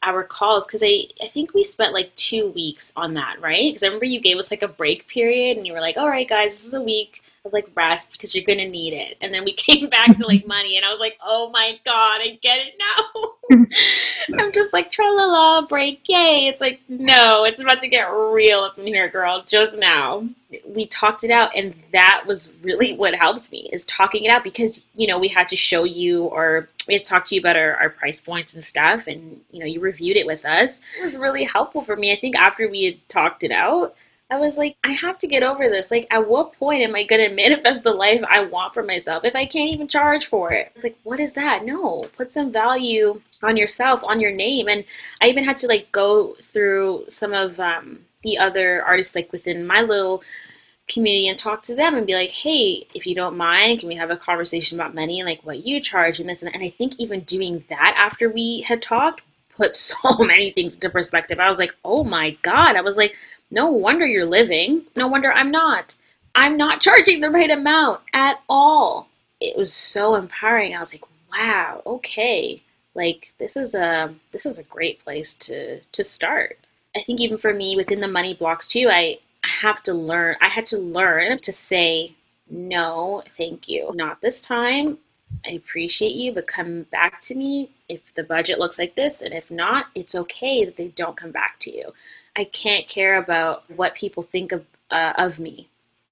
our calls because I, I think we spent like two weeks on that, right? Because I remember you gave us like a break period and you were like, all right, guys, this is a week of like rest because you're to need it. And then we came back to like money and I was like, oh my God, I get it now. I'm just like, tra la la, break, yay. It's like, no, it's about to get real up in here, girl, just now. We talked it out and that was really what helped me is talking it out because, you know, we had to show you or we had to talk to you about our, our price points and stuff and, you know, you reviewed it with us. It was really helpful for me. I think after we had talked it out, I was like, I have to get over this. Like, at what point am I going to manifest the life I want for myself if I can't even charge for it? It's like, what is that? No, put some value on yourself, on your name. And I even had to like go through some of um, the other artists, like within my little community, and talk to them and be like, hey, if you don't mind, can we have a conversation about money and like what you charge and this and that? And I think even doing that after we had talked put so many things into perspective. I was like, oh my God. I was like, no wonder you're living. No wonder I'm not. I'm not charging the right amount at all. It was so empowering. I was like, wow, okay. Like this is a this is a great place to to start. I think even for me within the money blocks too, I, have to learn I had to learn to say no, thank you. Not this time. I appreciate you, but come back to me if the budget looks like this, and if not, it's okay that they don't come back to you. I can't care about what people think of uh, of me.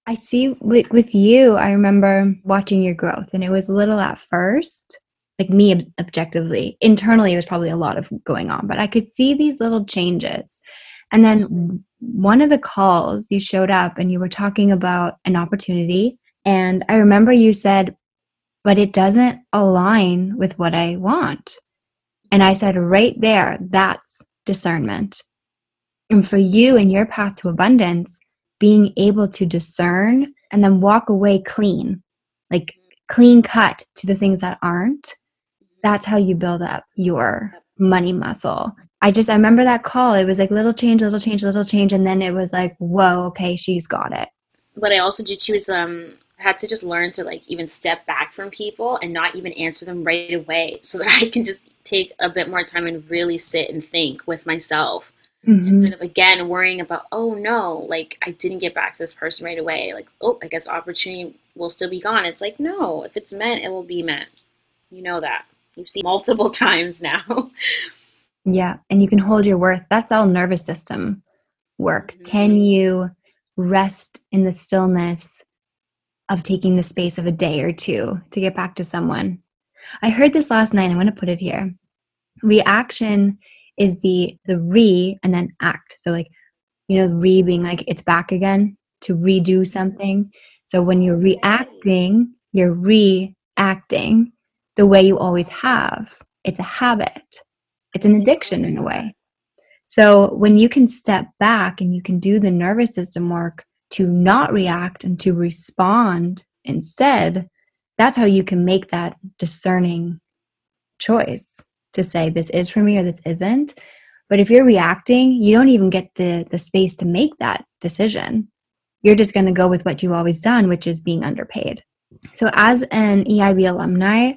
I see with, with you, I remember watching your growth, and it was little at first, like me objectively. Internally, it was probably a lot of going on, but I could see these little changes. And then one of the calls, you showed up and you were talking about an opportunity. And I remember you said, but it doesn't align with what I want. And I said, right there, that's discernment. And for you and your path to abundance, being able to discern and then walk away clean, like clean cut to the things that aren't, that's how you build up your money muscle. I just, I remember that call. It was like little change, little change, little change. And then it was like, whoa, okay, she's got it. What I also do too is, um, had to just learn to like even step back from people and not even answer them right away so that I can just take a bit more time and really sit and think with myself mm-hmm. instead of again worrying about oh no like i didn't get back to this person right away. Like oh i guess opportunity will still be gone. It's like no if it's meant it will be meant. You know that. You've seen multiple times now. Yeah and you can hold your worth. That's all nervous system work. Mm-hmm. can you rest in the stillness of taking the space of a day or two to get back to someone? I heard this last night i'm going to put it here. Reaction is the the re and then act. So like you know re being like it's back again to redo something. So when you're reacting, you're reacting the way you always have. It's a habit. It's an addiction in a way. So when you can step back and you can do the nervous system work to not react and to respond instead, that's how you can make that discerning choice to say this is for me or this isn't. But if you're reacting, you don't even get the the space to make that decision. You're just going to go with what you've always done, which is being underpaid. So as an EIB alumni,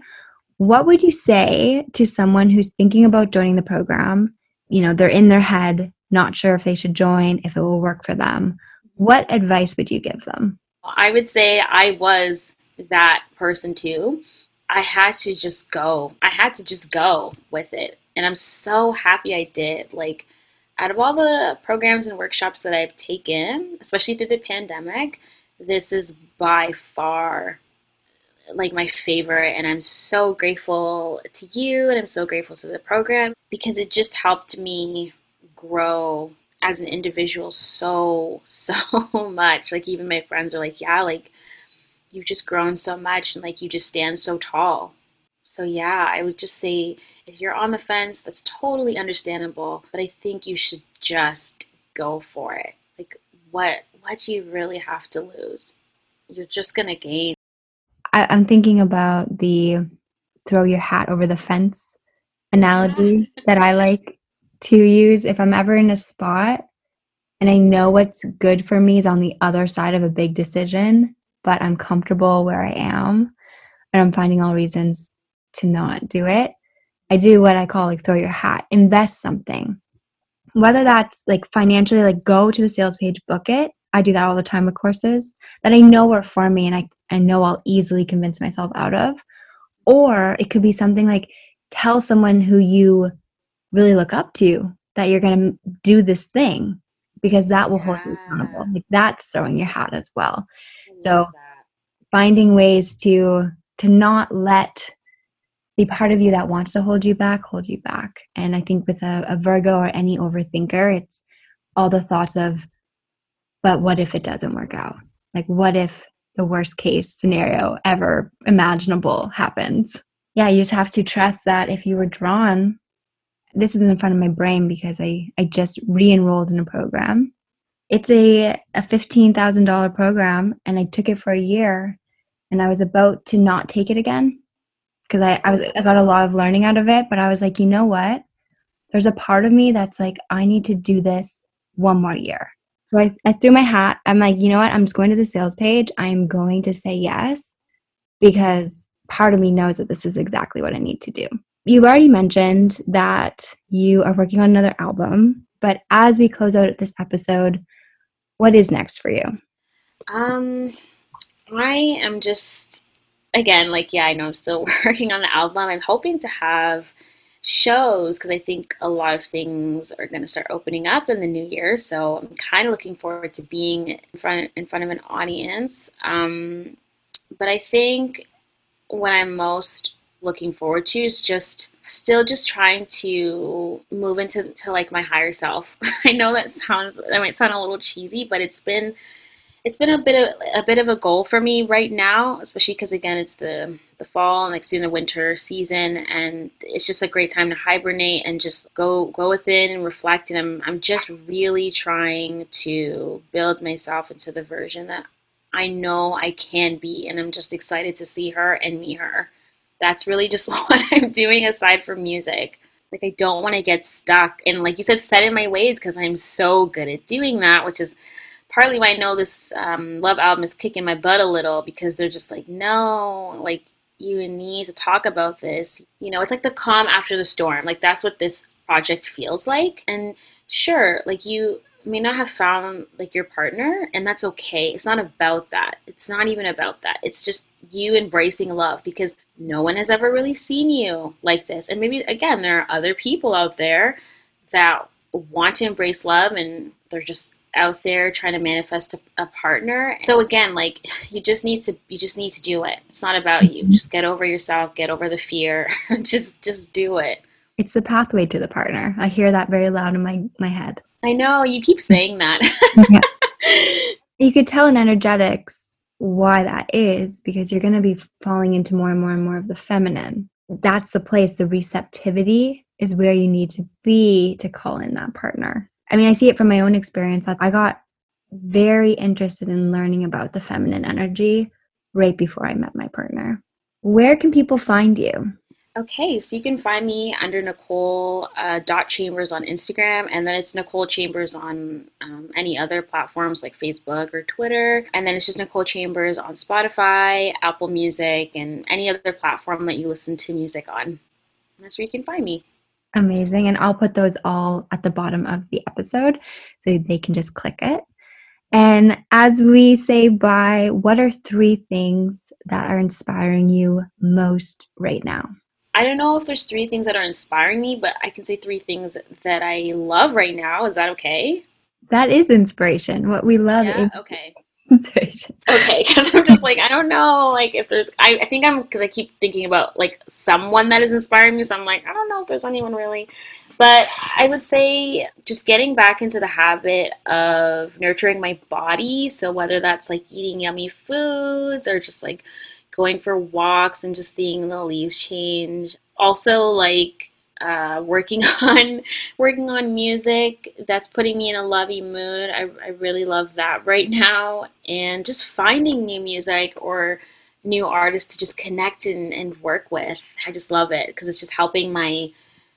what would you say to someone who's thinking about joining the program? You know, they're in their head, not sure if they should join, if it will work for them. What advice would you give them? I would say I was that person too. I had to just go. I had to just go with it. And I'm so happy I did. Like, out of all the programs and workshops that I've taken, especially through the pandemic, this is by far like my favorite. And I'm so grateful to you and I'm so grateful to the program because it just helped me grow as an individual so, so much. Like, even my friends are like, yeah, like, you've just grown so much and like you just stand so tall. So yeah, I would just say if you're on the fence, that's totally understandable, but I think you should just go for it. Like what what do you really have to lose? You're just going to gain. I, I'm thinking about the throw your hat over the fence analogy that I like to use if I'm ever in a spot and I know what's good for me is on the other side of a big decision, but I'm comfortable where I am and I'm finding all reasons to not do it. I do what I call like throw your hat, invest something. Whether that's like financially, like go to the sales page, book it. I do that all the time with courses that I know are for me and I, I know I'll easily convince myself out of. Or it could be something like tell someone who you really look up to that you're going to do this thing because that will yeah. hold you accountable. Like that's throwing your hat as well. So finding ways to to not let the part of you that wants to hold you back hold you back. And I think with a, a Virgo or any overthinker, it's all the thoughts of, but what if it doesn't work out? Like what if the worst case scenario ever imaginable happens? Yeah, you just have to trust that if you were drawn this is in front of my brain because I, I just re-enrolled in a program. It's a, a $15,000 program and I took it for a year and I was about to not take it again because I, I, was, I got a lot of learning out of it, but I was like, you know what? There's a part of me that's like, I need to do this one more year. So I, I threw my hat. I'm like, you know what? I'm just going to the sales page. I'm going to say yes because part of me knows that this is exactly what I need to do you've already mentioned that you are working on another album, but as we close out this episode, what is next for you? Um, I am just again like yeah, I know I'm still working on the album. I'm hoping to have shows because I think a lot of things are going to start opening up in the new year. So I'm kind of looking forward to being in front in front of an audience. Um, but I think what I'm most looking forward to is just still just trying to move into to like my higher self. I know that sounds that might sound a little cheesy, but it's been it's been a bit of a bit of a goal for me right now, especially because again it's the the fall and like soon the winter season, and it's just a great time to hibernate and just go go within and reflect. And I'm I'm just really trying to build myself into the version that I know I can be, and I'm just excited to see her and meet her that's really just what I'm doing aside from music. Like I don't want to get stuck and like you said, set in my ways because I'm so good at doing that, which is partly why I know this um, love album is kicking my butt a little because they're just like, no, like you need to talk about this. You know, it's like the calm after the storm. Like that's what this project feels like. And sure, like you may not have found like your partner and that's okay. It's not about that. It's not even about that. It's just you embracing love because no one has ever really seen you like this. And maybe again there are other people out there that want to embrace love and they're just out there trying to manifest a, a, partner. So again like you just need to you just need to do it. It's not about you. Mm-hmm. Just get over yourself. Get over the fear. Just just do it. It's the pathway to the partner. I hear that very loud in my my head I know you keep saying that. yeah. You could tell in energetics why that is because you're going to be falling into more and more and more of the feminine. That's the place, the receptivity is where you need to be to call in that partner. I mean, I see it from my own experience. That I got very interested in learning about the feminine energy right before I met my partner. Where can people find you? Okay, so you can find me under Nicole uh, dot Chambers on Instagram, and then it's Nicole Chambers on um, any other platforms like Facebook or Twitter, and then it's just Nicole Chambers on Spotify, Apple Music, and any other platform that you listen to music on. That's where you can find me. Amazing, and I'll put those all at the bottom of the episode so they can just click it. And as we say bye, what are three things that are inspiring you most right now? I don't know if there's three things that are inspiring me, but I can say three things that I love right now. Is that okay? That is inspiration. What we love yeah? is okay. Inspiration. Okay, because I'm just like I don't know, like if there's I, I think I'm because I keep thinking about like someone that is inspiring me, so I'm like I don't know if there's anyone really, but I would say just getting back into the habit of nurturing my body. So whether that's like eating yummy foods or just like going for walks and just seeing the leaves change. Also like uh, working on working on music that's putting me in a lovey mood. I, I really love that right now, and just finding new music or new artists to just connect and, and work with. I just love it because it's just helping my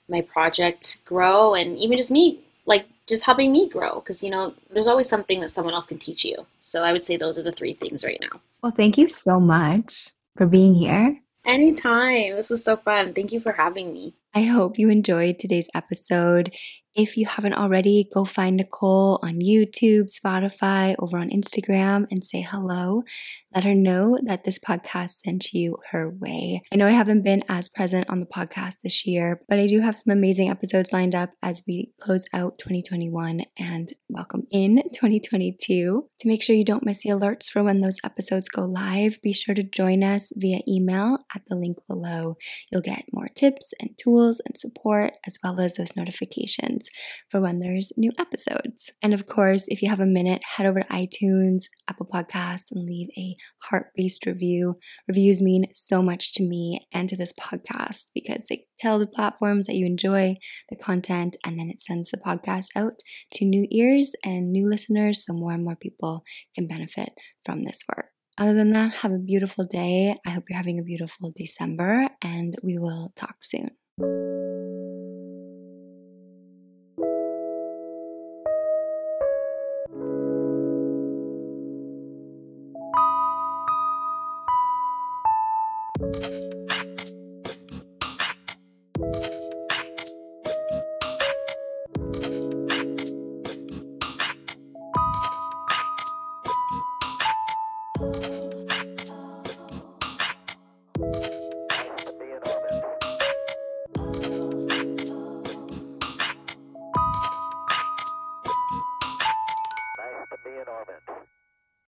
my project grow and even just me like just helping me grow because you know there's always something that someone else can teach you. So I would say those are the three things right now. Well, thank you so much for being here. Anytime. This was so fun. Thank you for having me. I hope you enjoyed today's episode. If you haven't already, go find Nicole on YouTube, Spotify, over on Instagram and say hello. Let her know that this podcast sent you her way. I know I haven't been as present on the podcast this year, but I do have some amazing episodes lined up as we close out 2021 and welcome in 2022. To make sure you don't miss the alerts for when those episodes go live, be sure to join us via email at the link below. You'll get more tips and tools and support as well as those notifications for when there's new episodes. And of course, if you have a minute, head over to iTunes, Apple Podcasts, and leave a heart based review. Reviews mean so much to me and to this podcast because they tell the platforms that you enjoy the content and then it sends the podcast out to new ears and new listeners so more and more people can benefit from this work. Other than that, have a beautiful day. I hope you're having a beautiful December and we will talk soon.